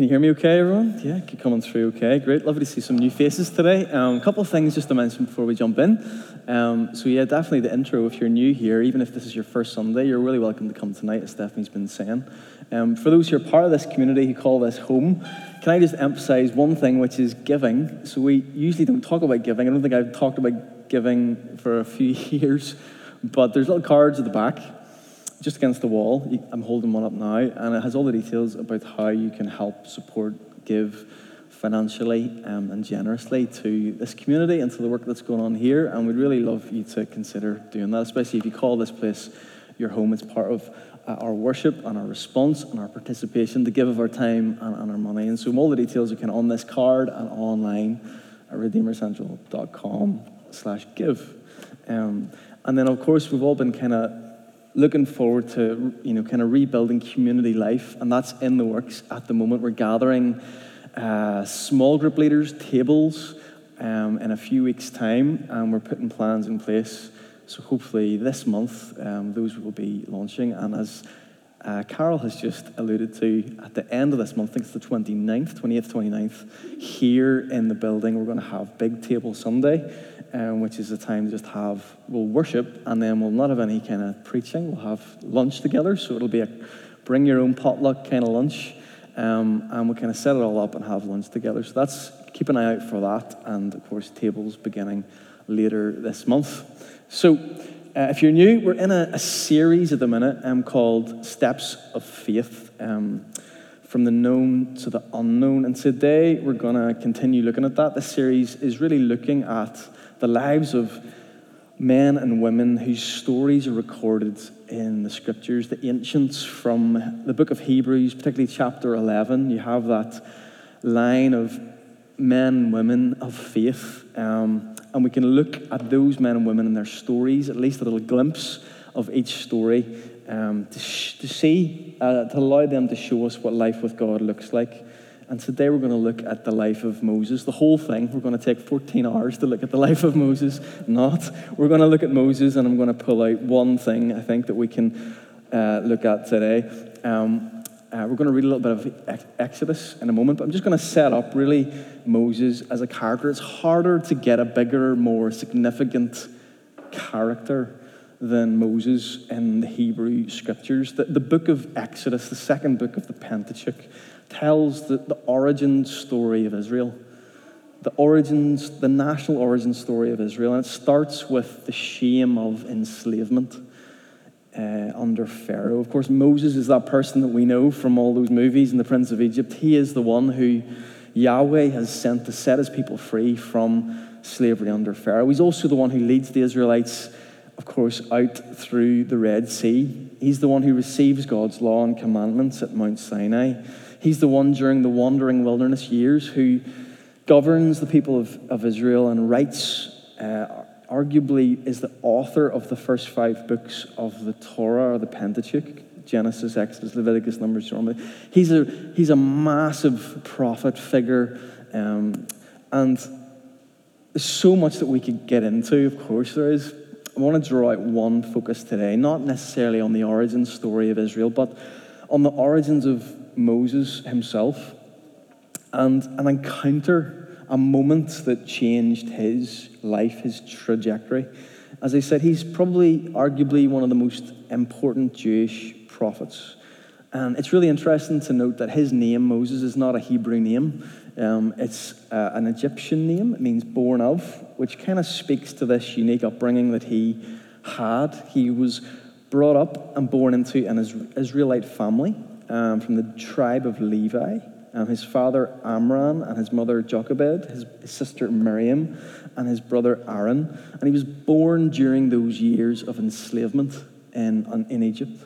Can you hear me okay, everyone? Yeah, keep coming through okay. Great. Lovely to see some new faces today. Um, a couple of things just to mention before we jump in. Um, so, yeah, definitely the intro. If you're new here, even if this is your first Sunday, you're really welcome to come tonight, as Stephanie's been saying. Um, for those who are part of this community who call this home, can I just emphasize one thing, which is giving? So, we usually don't talk about giving. I don't think I've talked about giving for a few years, but there's little cards at the back just against the wall. I'm holding one up now, and it has all the details about how you can help support, give financially um, and generously to this community and to the work that's going on here. And we'd really love you to consider doing that, especially if you call this place your home. It's part of uh, our worship and our response and our participation to give of our time and, and our money. And so all the details kind of on this card and online at redeemercentral.com slash give. Um, and then, of course, we've all been kind of looking forward to, you know, kind of rebuilding community life, and that's in the works at the moment. We're gathering uh, small group leaders, tables, um, in a few weeks' time, and we're putting plans in place. So hopefully this month, um, those will be launching. And as uh, Carol has just alluded to, at the end of this month, I think it's the 29th, 28th, 29th, here in the building, we're going to have Big Table Sunday um, which is a time to just have, we'll worship and then we'll not have any kind of preaching. We'll have lunch together. So it'll be a bring your own potluck kind of lunch. Um, and we'll kind of set it all up and have lunch together. So that's, keep an eye out for that. And of course, tables beginning later this month. So uh, if you're new, we're in a, a series at the minute um, called Steps of Faith. Um, from the known to the unknown. And today we're going to continue looking at that. This series is really looking at the lives of men and women whose stories are recorded in the scriptures, the ancients from the book of Hebrews, particularly chapter 11. You have that line of men and women of faith. Um, and we can look at those men and women and their stories, at least a little glimpse of each story, um, to, sh- to see, uh, to allow them to show us what life with God looks like. And today we're going to look at the life of Moses, the whole thing. We're going to take 14 hours to look at the life of Moses. Not. We're going to look at Moses, and I'm going to pull out one thing I think that we can uh, look at today. Um, uh, we're going to read a little bit of Exodus in a moment, but I'm just going to set up really Moses as a character. It's harder to get a bigger, more significant character than Moses in the Hebrew scriptures. The, the book of Exodus, the second book of the Pentateuch, tells the, the origin story of Israel, the origins, the national origin story of Israel. And it starts with the shame of enslavement uh, under Pharaoh. Of course, Moses is that person that we know from all those movies and the Prince of Egypt. He is the one who Yahweh has sent to set his people free from slavery under Pharaoh. He's also the one who leads the Israelites, of course, out through the Red Sea. He's the one who receives God's law and commandments at Mount Sinai. He's the one during the wandering wilderness years who governs the people of, of Israel and writes, uh, arguably, is the author of the first five books of the Torah or the Pentateuch Genesis, Exodus, Leviticus, Numbers, Deuteronomy. He's a, he's a massive prophet figure. Um, and there's so much that we could get into, of course, there is. I want to draw out one focus today, not necessarily on the origin story of Israel, but on the origins of Moses himself and an encounter, a moment that changed his life, his trajectory. As I said, he's probably, arguably, one of the most important Jewish prophets. And it's really interesting to note that his name, Moses, is not a Hebrew name. Um, it's uh, an Egyptian name. It means born of, which kind of speaks to this unique upbringing that he had. He was brought up and born into an Israelite family um, from the tribe of Levi. Um, his father Amram and his mother Jochebed, his, his sister Miriam, and his brother Aaron. And he was born during those years of enslavement in, in Egypt.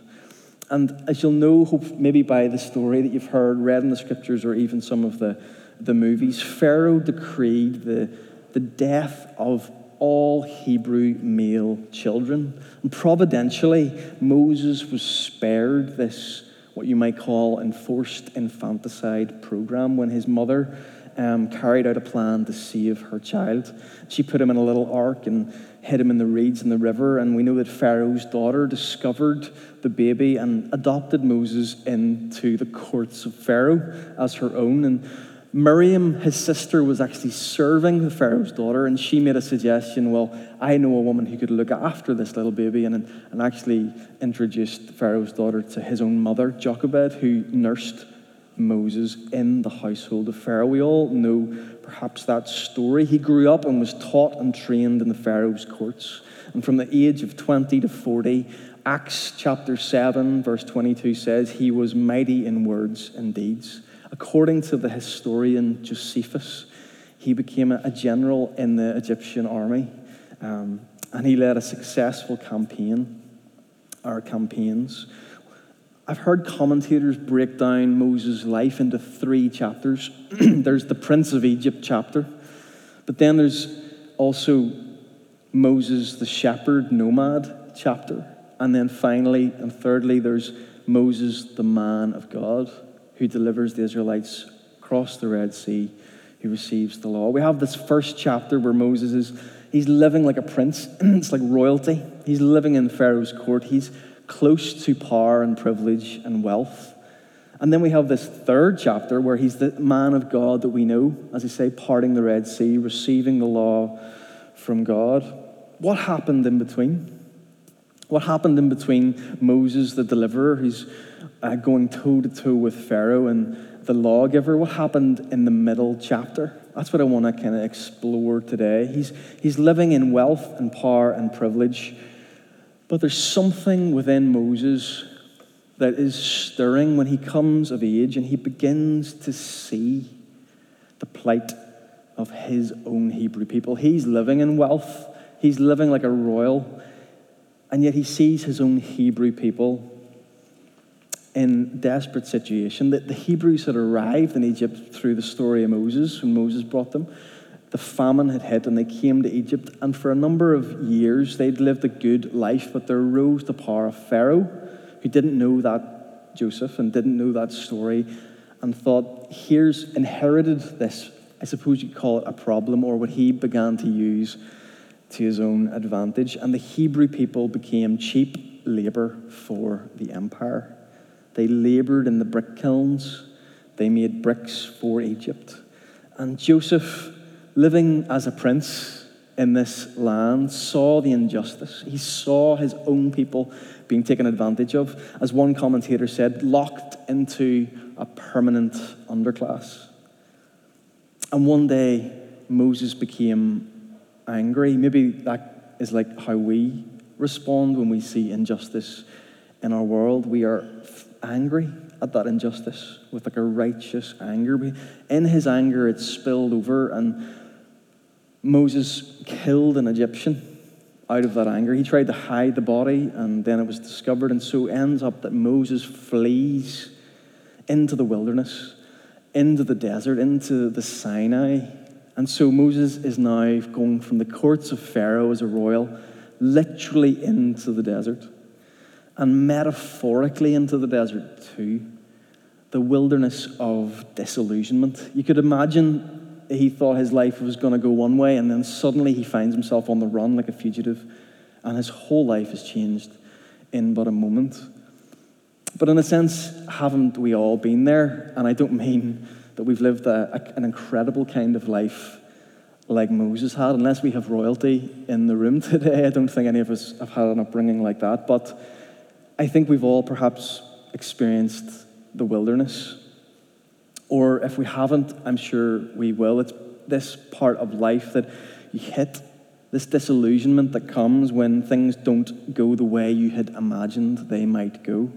And as you'll know, hope maybe by the story that you've heard, read in the scriptures, or even some of the, the movies, Pharaoh decreed the, the death of all Hebrew male children. And providentially, Moses was spared this what you might call enforced infanticide program when his mother um, carried out a plan to save her child. She put him in a little ark and hid him in the reeds in the river. And we know that Pharaoh's daughter discovered the baby and adopted Moses into the courts of Pharaoh as her own. And Miriam, his sister, was actually serving the Pharaoh's daughter, and she made a suggestion. Well, I know a woman who could look after this little baby, and, and actually introduced Pharaoh's daughter to his own mother, Jochebed, who nursed Moses in the household of Pharaoh. We all know perhaps that story. He grew up and was taught and trained in the Pharaoh's courts. And from the age of 20 to 40, Acts chapter 7, verse 22 says, He was mighty in words and deeds. According to the historian Josephus, he became a general in the Egyptian army um, and he led a successful campaign, or campaigns I've heard commentators break down Moses' life into three chapters. there's the Prince of Egypt chapter, but then there's also Moses, the shepherd, nomad chapter. And then finally, and thirdly, there's Moses, the man of God, who delivers the Israelites across the Red Sea, who receives the law. We have this first chapter where Moses is he's living like a prince. it's like royalty. He's living in Pharaoh's court. He's close to power and privilege and wealth. And then we have this third chapter where he's the man of God that we know, as I say, parting the Red Sea, receiving the law from God. What happened in between? What happened in between Moses, the deliverer, who's uh, going toe to toe with Pharaoh, and the lawgiver? What happened in the middle chapter? That's what I want to kind of explore today. He's, he's living in wealth and power and privilege but there's something within Moses that is stirring when he comes of age and he begins to see the plight of his own Hebrew people. He's living in wealth, he's living like a royal, and yet he sees his own Hebrew people in desperate situation. That the Hebrews had arrived in Egypt through the story of Moses when Moses brought them the famine had hit and they came to Egypt. And for a number of years, they'd lived a good life, but there rose the power of Pharaoh, who didn't know that Joseph and didn't know that story, and thought, here's inherited this, I suppose you'd call it a problem, or what he began to use to his own advantage. And the Hebrew people became cheap labor for the empire. They labored in the brick kilns, they made bricks for Egypt. And Joseph living as a prince in this land, saw the injustice. He saw his own people being taken advantage of, as one commentator said, locked into a permanent underclass. And one day, Moses became angry. Maybe that is like how we respond when we see injustice in our world. We are angry at that injustice with like a righteous anger. In his anger, it spilled over and Moses killed an Egyptian out of that anger. He tried to hide the body, and then it was discovered. And so ends up that Moses flees into the wilderness, into the desert, into the Sinai. And so Moses is now going from the courts of Pharaoh as a royal, literally into the desert, and metaphorically into the desert too. The wilderness of disillusionment. You could imagine he thought his life was going to go one way, and then suddenly he finds himself on the run like a fugitive, and his whole life has changed in but a moment. But in a sense, haven't we all been there? And I don't mean that we've lived a, a, an incredible kind of life like Moses had, unless we have royalty in the room today. I don't think any of us have had an upbringing like that. But I think we've all perhaps experienced the wilderness or if we haven't, I'm sure we will. It's this part of life that you hit, this disillusionment that comes when things don't go the way you had imagined they might go.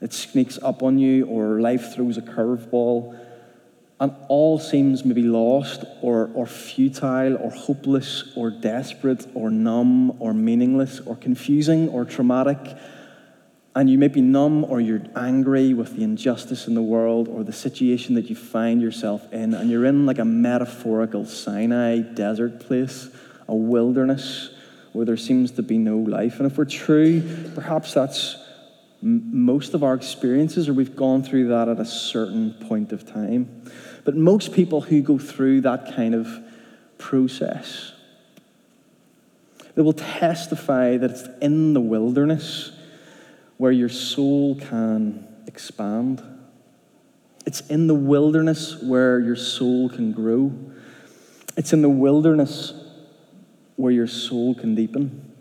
It sneaks up on you, or life throws a curveball, and all seems maybe lost, or, or futile, or hopeless, or desperate, or numb, or meaningless, or confusing, or traumatic and you may be numb or you're angry with the injustice in the world or the situation that you find yourself in, and you're in like a metaphorical Sinai desert place, a wilderness where there seems to be no life. And if we're true, perhaps that's m- most of our experiences, or we've gone through that at a certain point of time. But most people who go through that kind of process, they will testify that it's in the wilderness where your soul can expand. It's in the wilderness where your soul can grow. It's in the wilderness where your soul can deepen.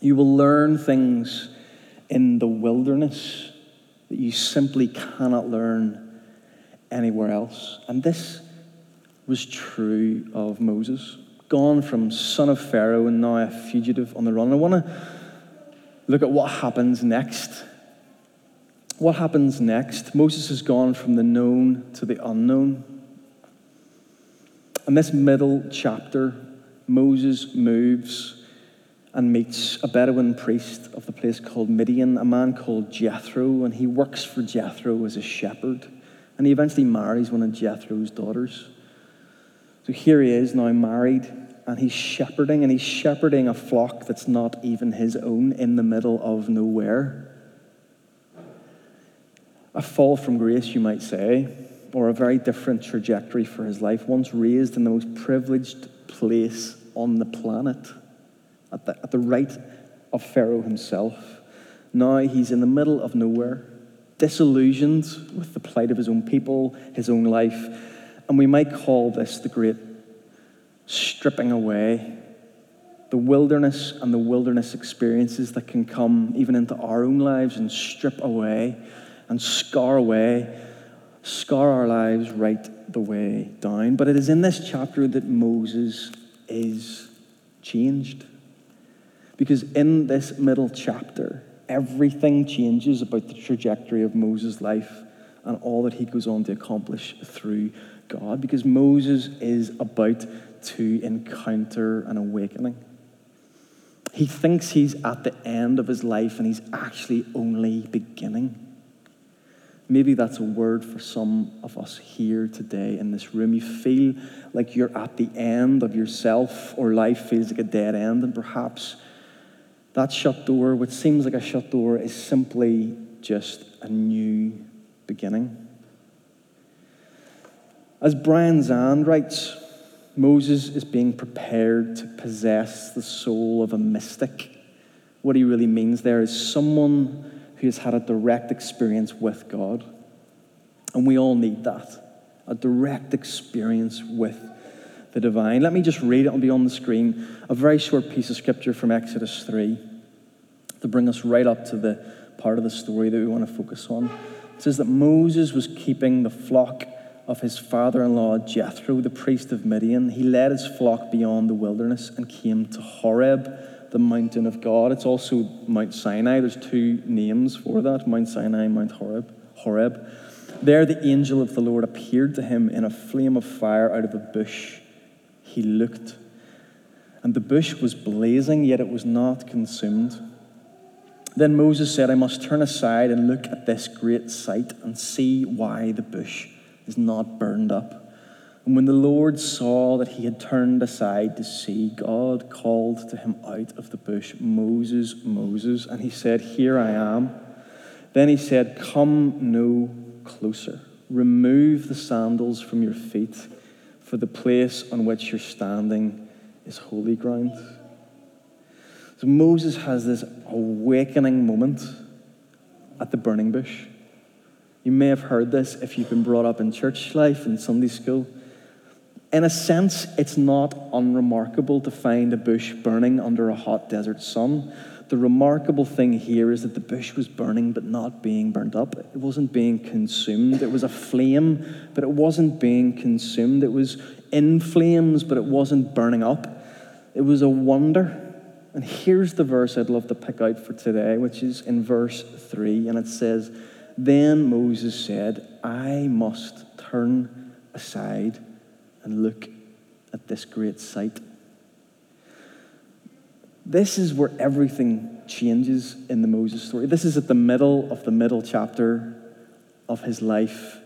You will learn things in the wilderness that you simply cannot learn anywhere else. And this was true of Moses, gone from son of Pharaoh and now a fugitive on the run. I want to look at what happens next. What happens next? Moses has gone from the known to the unknown. In this middle chapter, Moses moves and meets a Bedouin priest of the place called Midian, a man called Jethro, and he works for Jethro as a shepherd. And he eventually marries one of Jethro's daughters. So here he is now married, and he's shepherding, and he's shepherding a flock that's not even his own in the middle of nowhere. A fall from grace, you might say, or a very different trajectory for his life. Once raised in the most privileged place on the planet, at the, at the right of Pharaoh himself. Now he's in the middle of nowhere, disillusioned with the plight of his own people, his own life. And we might call this the great stripping away, the wilderness and the wilderness experiences that can come even into our own lives and strip away and scar away, scar our lives right the way down. But it is in this chapter that Moses is changed. Because in this middle chapter, everything changes about the trajectory of Moses' life and all that he goes on to accomplish through God. Because Moses is about to encounter an awakening. He thinks he's at the end of his life and he's actually only beginning. Maybe that's a word for some of us here today in this room. You feel like you're at the end of yourself, or life feels like a dead end, and perhaps that shut door, which seems like a shut door, is simply just a new beginning. As Brian Zahnd writes, Moses is being prepared to possess the soul of a mystic. What he really means there is someone who has had a direct experience with God. And we all need that a direct experience with the divine. Let me just read it, be on the screen. A very short piece of scripture from Exodus 3 to bring us right up to the part of the story that we want to focus on. It says that Moses was keeping the flock of his father in law Jethro, the priest of Midian. He led his flock beyond the wilderness and came to Horeb, the mountain of God. It's also Mount Sinai. There's two names for that Mount Sinai, Mount Horeb. Horeb. There, the angel of the Lord appeared to him in a flame of fire out of a bush. He looked, and the bush was blazing, yet it was not consumed. Then Moses said, I must turn aside and look at this great sight and see why the bush is not burned up. And when the Lord saw that he had turned aside to see, God called to him out of the bush, Moses, Moses. And he said, Here I am. Then he said, Come no closer. Remove the sandals from your feet, for the place on which you're standing is holy ground. So Moses has this awakening moment at the burning bush. You may have heard this if you've been brought up in church life and Sunday school. In a sense, it's not unremarkable to find a bush burning under a hot desert sun. The remarkable thing here is that the bush was burning but not being burnt up. It wasn't being consumed. It was a flame, but it wasn't being consumed. It was in flames, but it wasn't burning up. It was a wonder. And here's the verse I'd love to pick out for today, which is in verse 3, and it says, then Moses said, I must turn aside and look at this great sight. This is where everything changes in the Moses story. This is at the middle of the middle chapter of his life,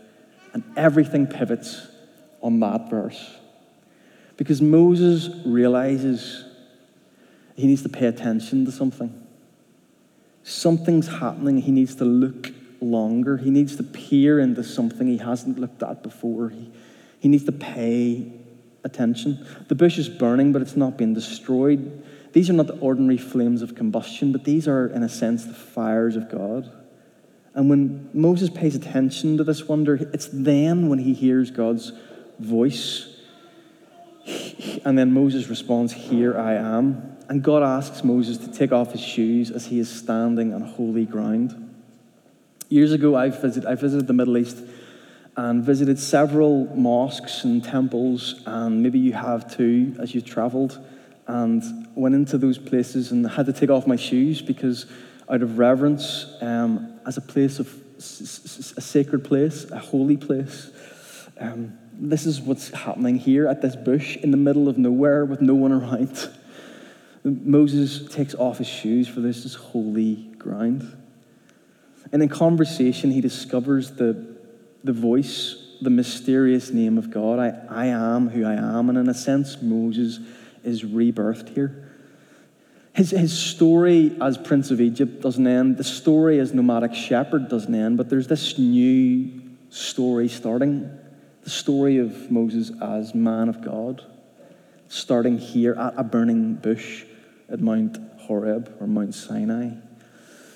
and everything pivots on that verse. Because Moses realizes he needs to pay attention to something. something's happening. He needs to look longer. He needs to peer into something he hasn't looked at before. He, he needs to pay attention. The bush is burning, but it's not being destroyed. These are not the ordinary flames of combustion, but these are, in a sense, the fires of God. And when Moses pays attention to this wonder, it's then when he hears God's voice. And then Moses responds, Here I am. And God asks Moses to take off his shoes as he is standing on holy ground. Years ago, I visited, I visited the Middle East and visited several mosques and temples, and maybe you have too as you've traveled, and went into those places and had to take off my shoes because, out of reverence, um, as a place of a sacred place, a holy place. Um, this is what's happening here at this bush in the middle of nowhere with no one around. Moses takes off his shoes, for this is holy ground. And in conversation, he discovers the, the voice, the mysterious name of God. I, I am who I am. And in a sense, Moses is rebirthed here. His, his story as Prince of Egypt doesn't end. The story as nomadic shepherd doesn't end. But there's this new story starting the story of Moses as man of God, starting here at a burning bush at Mount Horeb or Mount Sinai.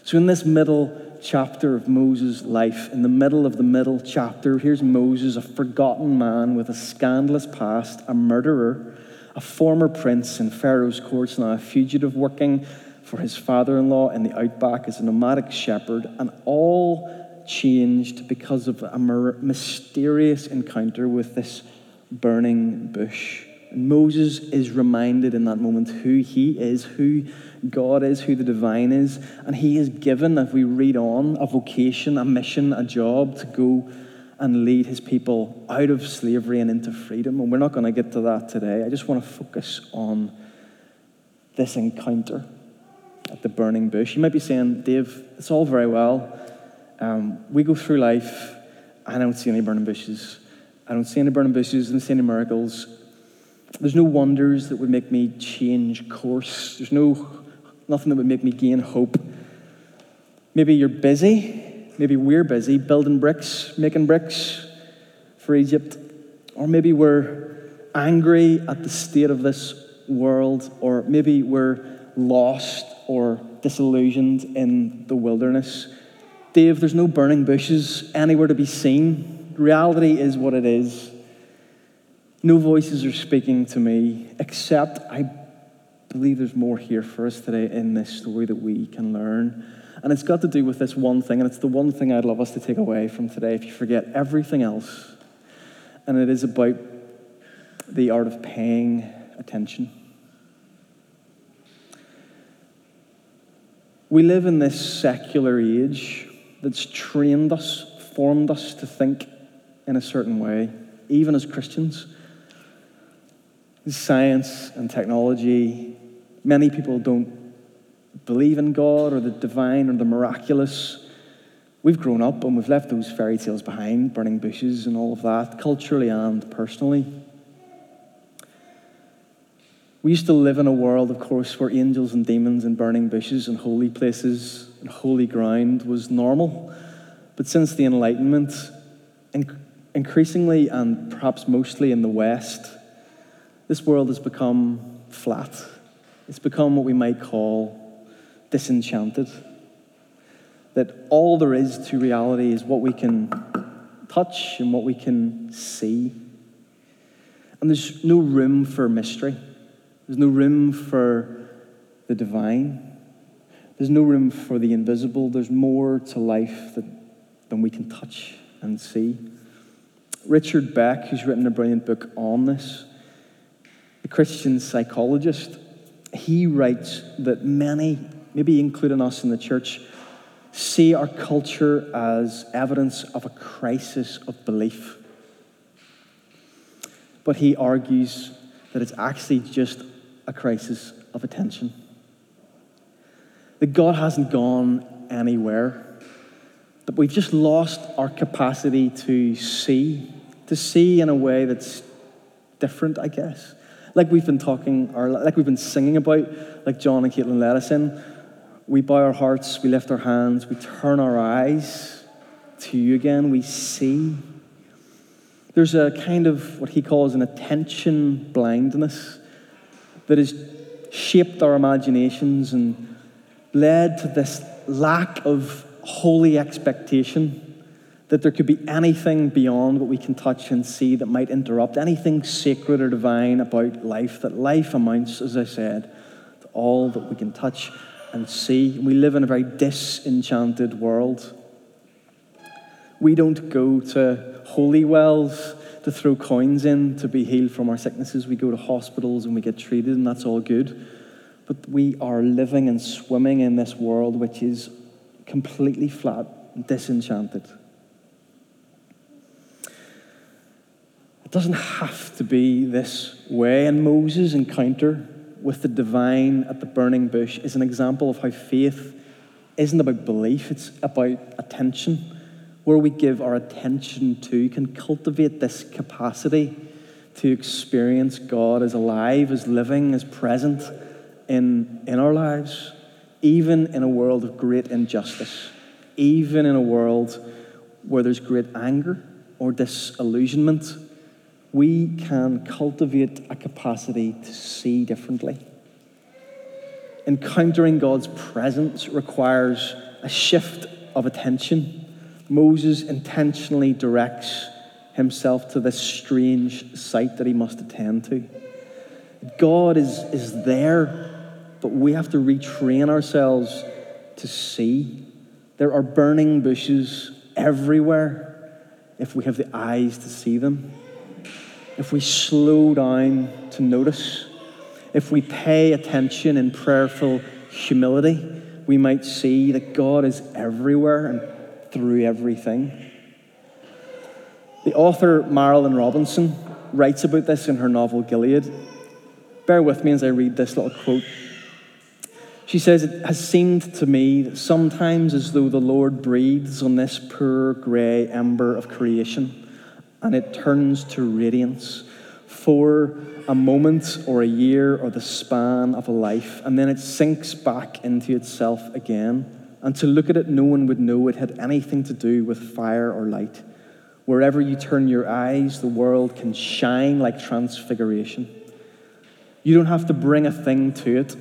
So, in this middle chapter of Moses' life, in the middle of the middle chapter, here's Moses, a forgotten man with a scandalous past, a murderer, a former prince in Pharaoh's courts, now a fugitive working for his father in law in the outback as a nomadic shepherd, and all changed because of a mysterious encounter with this burning bush. Moses is reminded in that moment who he is, who God is, who the divine is. And he is given, if we read on, a vocation, a mission, a job to go and lead his people out of slavery and into freedom. And we're not going to get to that today. I just want to focus on this encounter at the burning bush. You might be saying, Dave, it's all very well. Um, we go through life, I don't see any burning bushes. I don't see any burning bushes, I don't see any miracles. There's no wonders that would make me change course. There's no nothing that would make me gain hope. Maybe you're busy, maybe we're busy building bricks, making bricks for Egypt, or maybe we're angry at the state of this world, or maybe we're lost or disillusioned in the wilderness. Dave, there's no burning bushes anywhere to be seen. Reality is what it is. No voices are speaking to me, except I believe there's more here for us today in this story that we can learn. And it's got to do with this one thing, and it's the one thing I'd love us to take away from today if you forget everything else. And it is about the art of paying attention. We live in this secular age that's trained us, formed us to think in a certain way, even as Christians. Science and technology Many people don't believe in God or the divine or the miraculous. We've grown up and we've left those fairy tales behind, burning bushes and all of that, culturally and personally. We used to live in a world, of course, where angels and demons and burning bushes and holy places and holy ground was normal. But since the Enlightenment, increasingly and perhaps mostly in the West, this world has become flat it's become what we might call disenchanted. That all there is to reality is what we can touch and what we can see. And there's no room for mystery. There's no room for the divine. There's no room for the invisible. There's more to life that, than we can touch and see. Richard Beck, who's written a brilliant book on this, the Christian psychologist, he writes that many, maybe including us in the church, see our culture as evidence of a crisis of belief. But he argues that it's actually just a crisis of attention. That God hasn't gone anywhere, that we've just lost our capacity to see, to see in a way that's different, I guess like we've been talking, or like we've been singing about, like John and Caitlin led us in, we bow our hearts, we lift our hands, we turn our eyes to you again, we see. There's a kind of what he calls an attention blindness that has shaped our imaginations and led to this lack of holy expectation that there could be anything beyond what we can touch and see that might interrupt anything sacred or divine about life, that life amounts, as I said, to all that we can touch and see. We live in a very disenchanted world. We don't go to holy wells to throw coins in to be healed from our sicknesses. We go to hospitals and we get treated, and that's all good. But we are living and swimming in this world which is completely flat, disenchanted. It doesn't have to be this way. And Moses' encounter with the divine at the burning bush is an example of how faith isn't about belief, it's about attention where we give our attention to can cultivate this capacity to experience God as alive, as living, as present in, in our lives, even in a world of great injustice, even in a world where there's great anger or disillusionment. We can cultivate a capacity to see differently. Encountering God's presence requires a shift of attention Moses intentionally directs himself to this strange sight that he must attend to. God is, is there, but we have to retrain ourselves to see. There are burning bushes everywhere if we have the eyes to see them. If we slow down to notice, if we pay attention in prayerful humility, we might see that God is everywhere and through everything. The author Marilynne Robinson writes about this in her novel Gilead. Bear with me as I read this little quote. She says, It has seemed to me that sometimes as though the Lord breathes on this poor grey ember of creation and it turns to radiance for a moment or a year or the span of a life, and then it sinks back into itself again and to look at it, no one would know it had anything to do with fire or light. Wherever you turn your eyes, the world can shine like transfiguration. You don't have to bring a thing to it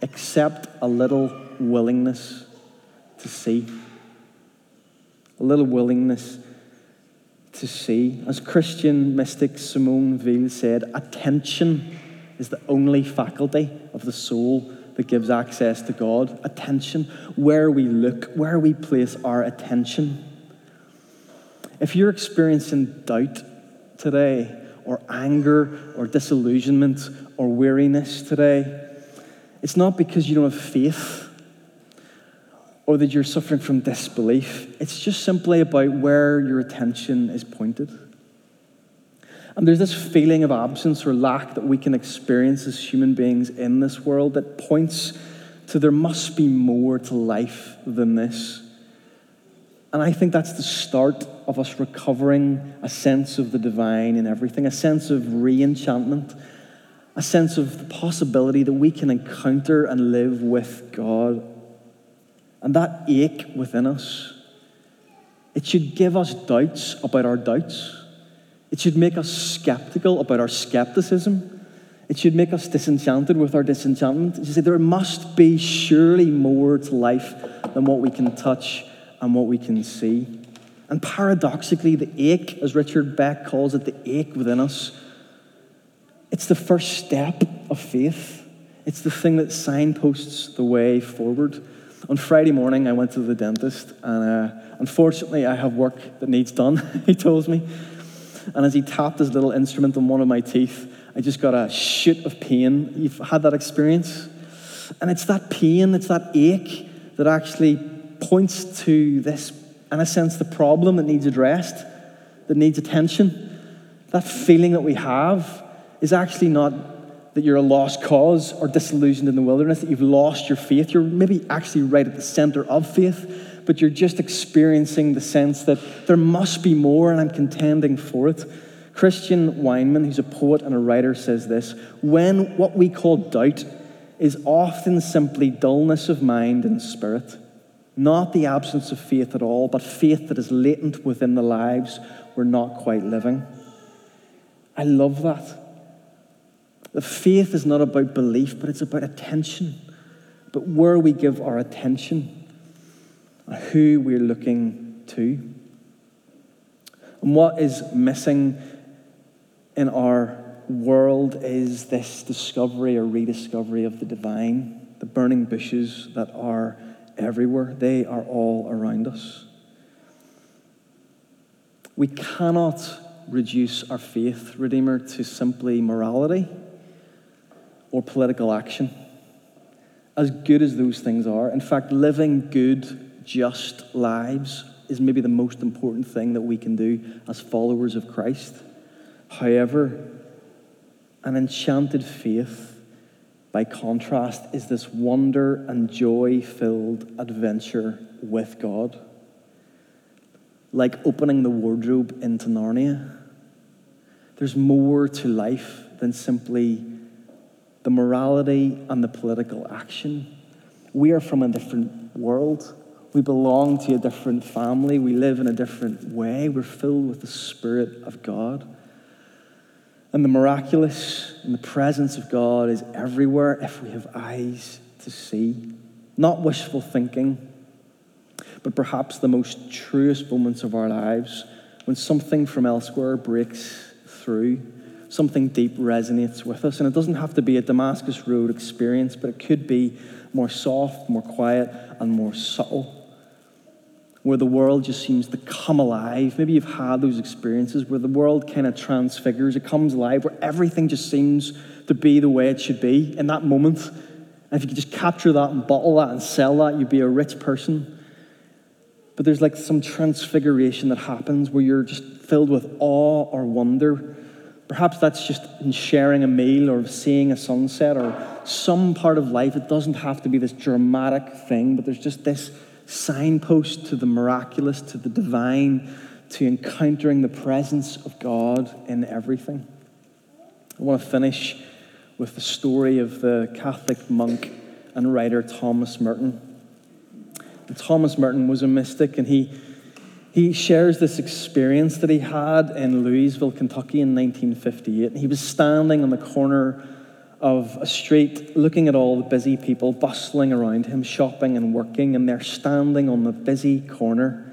except a little willingness to see. A little willingness to see. As Christian mystic Simone Weil said, attention is the only faculty of the soul that gives access to God. Attention, where we look, where we place our attention. If you're experiencing doubt today, or anger, or disillusionment, or weariness today, it's not because you don't have faith or that you're suffering from disbelief. It's just simply about where your attention is pointed. And there's this feeling of absence or lack that we can experience as human beings in this world that points to there must be more to life than this. And I think that's the start of us recovering a sense of the divine in everything, a sense of re enchantment, a sense of the possibility that we can encounter and live with God. And that ache within us, it should give us doubts about our doubts. It should make us skeptical about our skepticism. It should make us disenchanted with our disenchantment. You say there must be surely more to life than what we can touch and what we can see. And paradoxically, the ache, as Richard Beck calls it, the ache within us, it's the first step of faith. It's the thing that signposts the way forward. On Friday morning, I went to the dentist, and uh, unfortunately, I have work that needs done, he told me. And as he tapped his little instrument on one of my teeth, I just got a shoot of pain. You've had that experience? And it's that pain, it's that ache that actually points to this, in a sense, the problem that needs addressed, that needs attention. That feeling that we have is actually not that you're a lost cause or disillusioned in the wilderness, that you've lost your faith. You're maybe actually right at the center of faith but you're just experiencing the sense that there must be more and I'm contending for it. Christian Wiman, who's a poet and a writer, says this When what we call doubt is often simply dullness of mind and spirit, not the absence of faith at all, but faith that is latent within the lives we're not quite living. I love that. The faith is not about belief, but it's about attention. But where we give our attention, who we're looking to. And what is missing in our world is this discovery or rediscovery of the divine, the burning bushes that are everywhere. They are all around us. We cannot reduce our faith, Redeemer, to simply morality or political action. As good as those things are, in fact, living good, just lives is maybe the most important thing that we can do as followers of Christ. However, an enchanted faith, by contrast, is this wonder and joy filled adventure with God. Like opening the wardrobe into Narnia. There's more to life than simply the morality and the political action. We are from a different world. We belong to a different family. We live in a different way. We're filled with the Spirit of God. And the miraculous and the presence of God is everywhere if we have eyes to see. Not wishful thinking, but perhaps the most truest moments of our lives when something from elsewhere breaks through, something deep resonates with us. And it doesn't have to be a Damascus Road experience, but it could be more soft, more quiet, and more subtle where the world just seems to come alive. Maybe you've had those experiences where the world kind of transfigures, it comes alive, where everything just seems to be the way it should be in that moment. And if you could just capture that and bottle that and sell that, you'd be a rich person. But there's like some transfiguration that happens where you're just filled with awe or wonder. Perhaps that's just in sharing a meal or seeing a sunset or some part of life. It doesn't have to be this dramatic thing, but there's just this signpost to the miraculous, to the divine, to encountering the presence of God in everything. I want to finish with the story of the Catholic monk and writer Thomas Merton. And Thomas Merton was a mystic, and he, he shares this experience that he had in Louisville, Kentucky in 1958. He was standing on the corner of a street, looking at all the busy people bustling around him, shopping and working, and they're standing on the busy corner.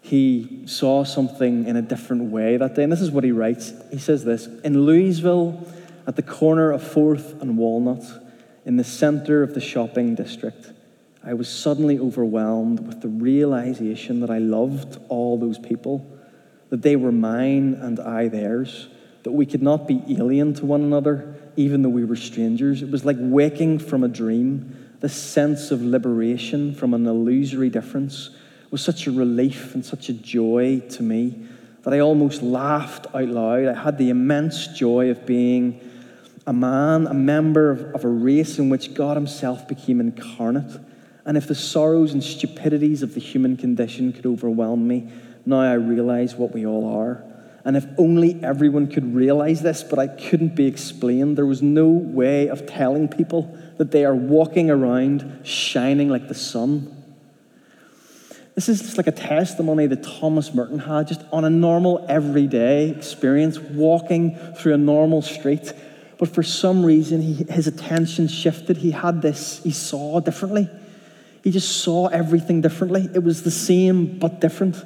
He saw something in a different way that day, and this is what he writes. He says this In Louisville, at the corner of 4th and Walnut, in the center of the shopping district, I was suddenly overwhelmed with the realization that I loved all those people, that they were mine and I theirs, that we could not be alien to one another even though we were strangers. It was like waking from a dream. The sense of liberation from an illusory difference was such a relief and such a joy to me that I almost laughed out loud. I had the immense joy of being a man, a member of, of a race in which God Himself became incarnate. And if the sorrows and stupidities of the human condition could overwhelm me, now I realize what we all are. And if only everyone could realize this, but I couldn't be explained. There was no way of telling people that they are walking around shining like the sun. This is just like a testimony that Thomas Merton had, just on a normal, everyday experience, walking through a normal street. But for some reason, he, his attention shifted. He had this, he saw differently. He just saw everything differently. It was the same, but different.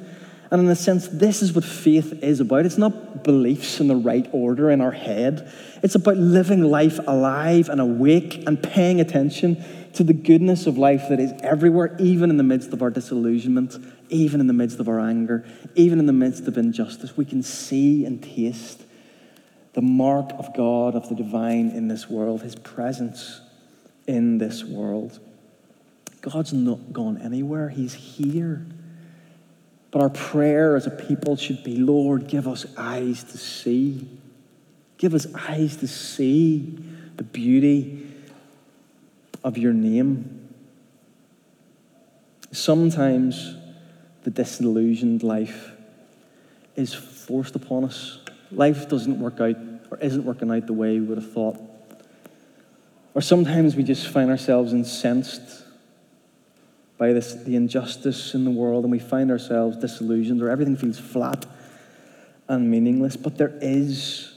And in a sense, this is what faith is about. It's not beliefs in the right order in our head, it's about living life alive and awake and paying attention to the goodness of life that is everywhere, even in the midst of our disillusionment, even in the midst of our anger, even in the midst of injustice. We can see and taste the mark of God, of the divine in this world, his presence in this world. God's not gone anywhere, he's here. But our prayer as a people should be Lord, give us eyes to see. Give us eyes to see the beauty of your name. Sometimes the disillusioned life is forced upon us. Life doesn't work out or isn't working out the way we would have thought. Or sometimes we just find ourselves incensed by this, the injustice in the world and we find ourselves disillusioned or everything feels flat and meaningless. But there is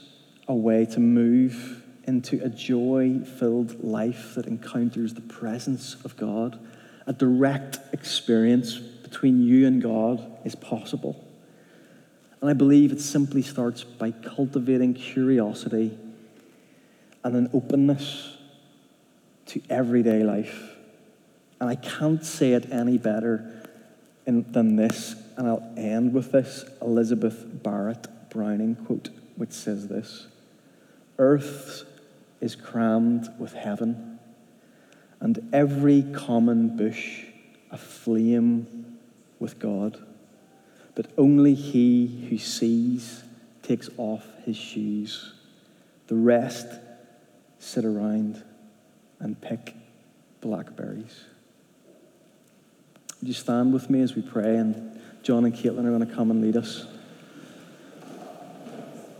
a way to move into a joy filled life that encounters the presence of God. A direct experience between you and God is possible. And I believe it simply starts by cultivating curiosity and an openness to everyday life. And I can't say it any better in, than this, and I'll end with this Elizabeth Barrett Browning quote, which says this Earth is crammed with heaven, and every common bush aflame with God. But only he who sees takes off his shoes. The rest sit around and pick blackberries. Would you stand with me as we pray? And John and Caitlin are going to come and lead us.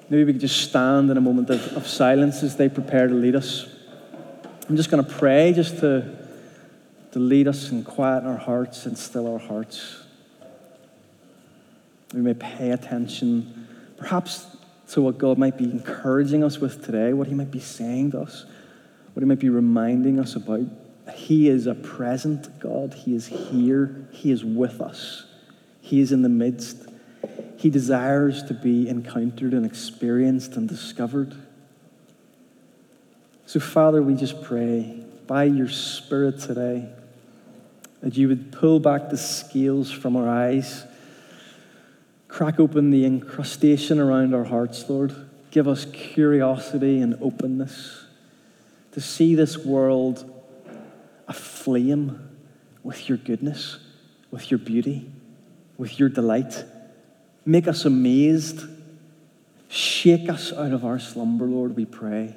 Maybe we could just stand in a moment of, of silence as they prepare to lead us. I'm just going to pray just to, to lead us and quieten our hearts and still our hearts. We may pay attention, perhaps, to what God might be encouraging us with today, what He might be saying to us, what He might be reminding us about. He is a present God. He is here. He is with us. He is in the midst. He desires to be encountered and experienced and discovered. So, Father, we just pray by your Spirit today that you would pull back the scales from our eyes, crack open the incrustation around our hearts, Lord. Give us curiosity and openness to see this world aflame with your goodness, with your beauty, with your delight. Make us amazed. Shake us out of our slumber, Lord, we pray.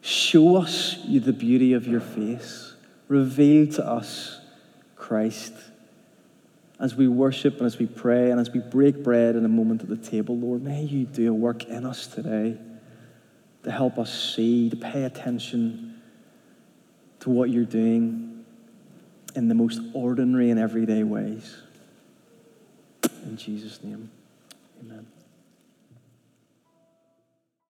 Show us you the beauty of your face. Reveal to us Christ. As we worship and as we pray and as we break bread in a moment at the table, Lord, may you do a work in us today to help us see, to pay attention to what you're doing in the most ordinary and everyday ways. In Jesus' name, amen.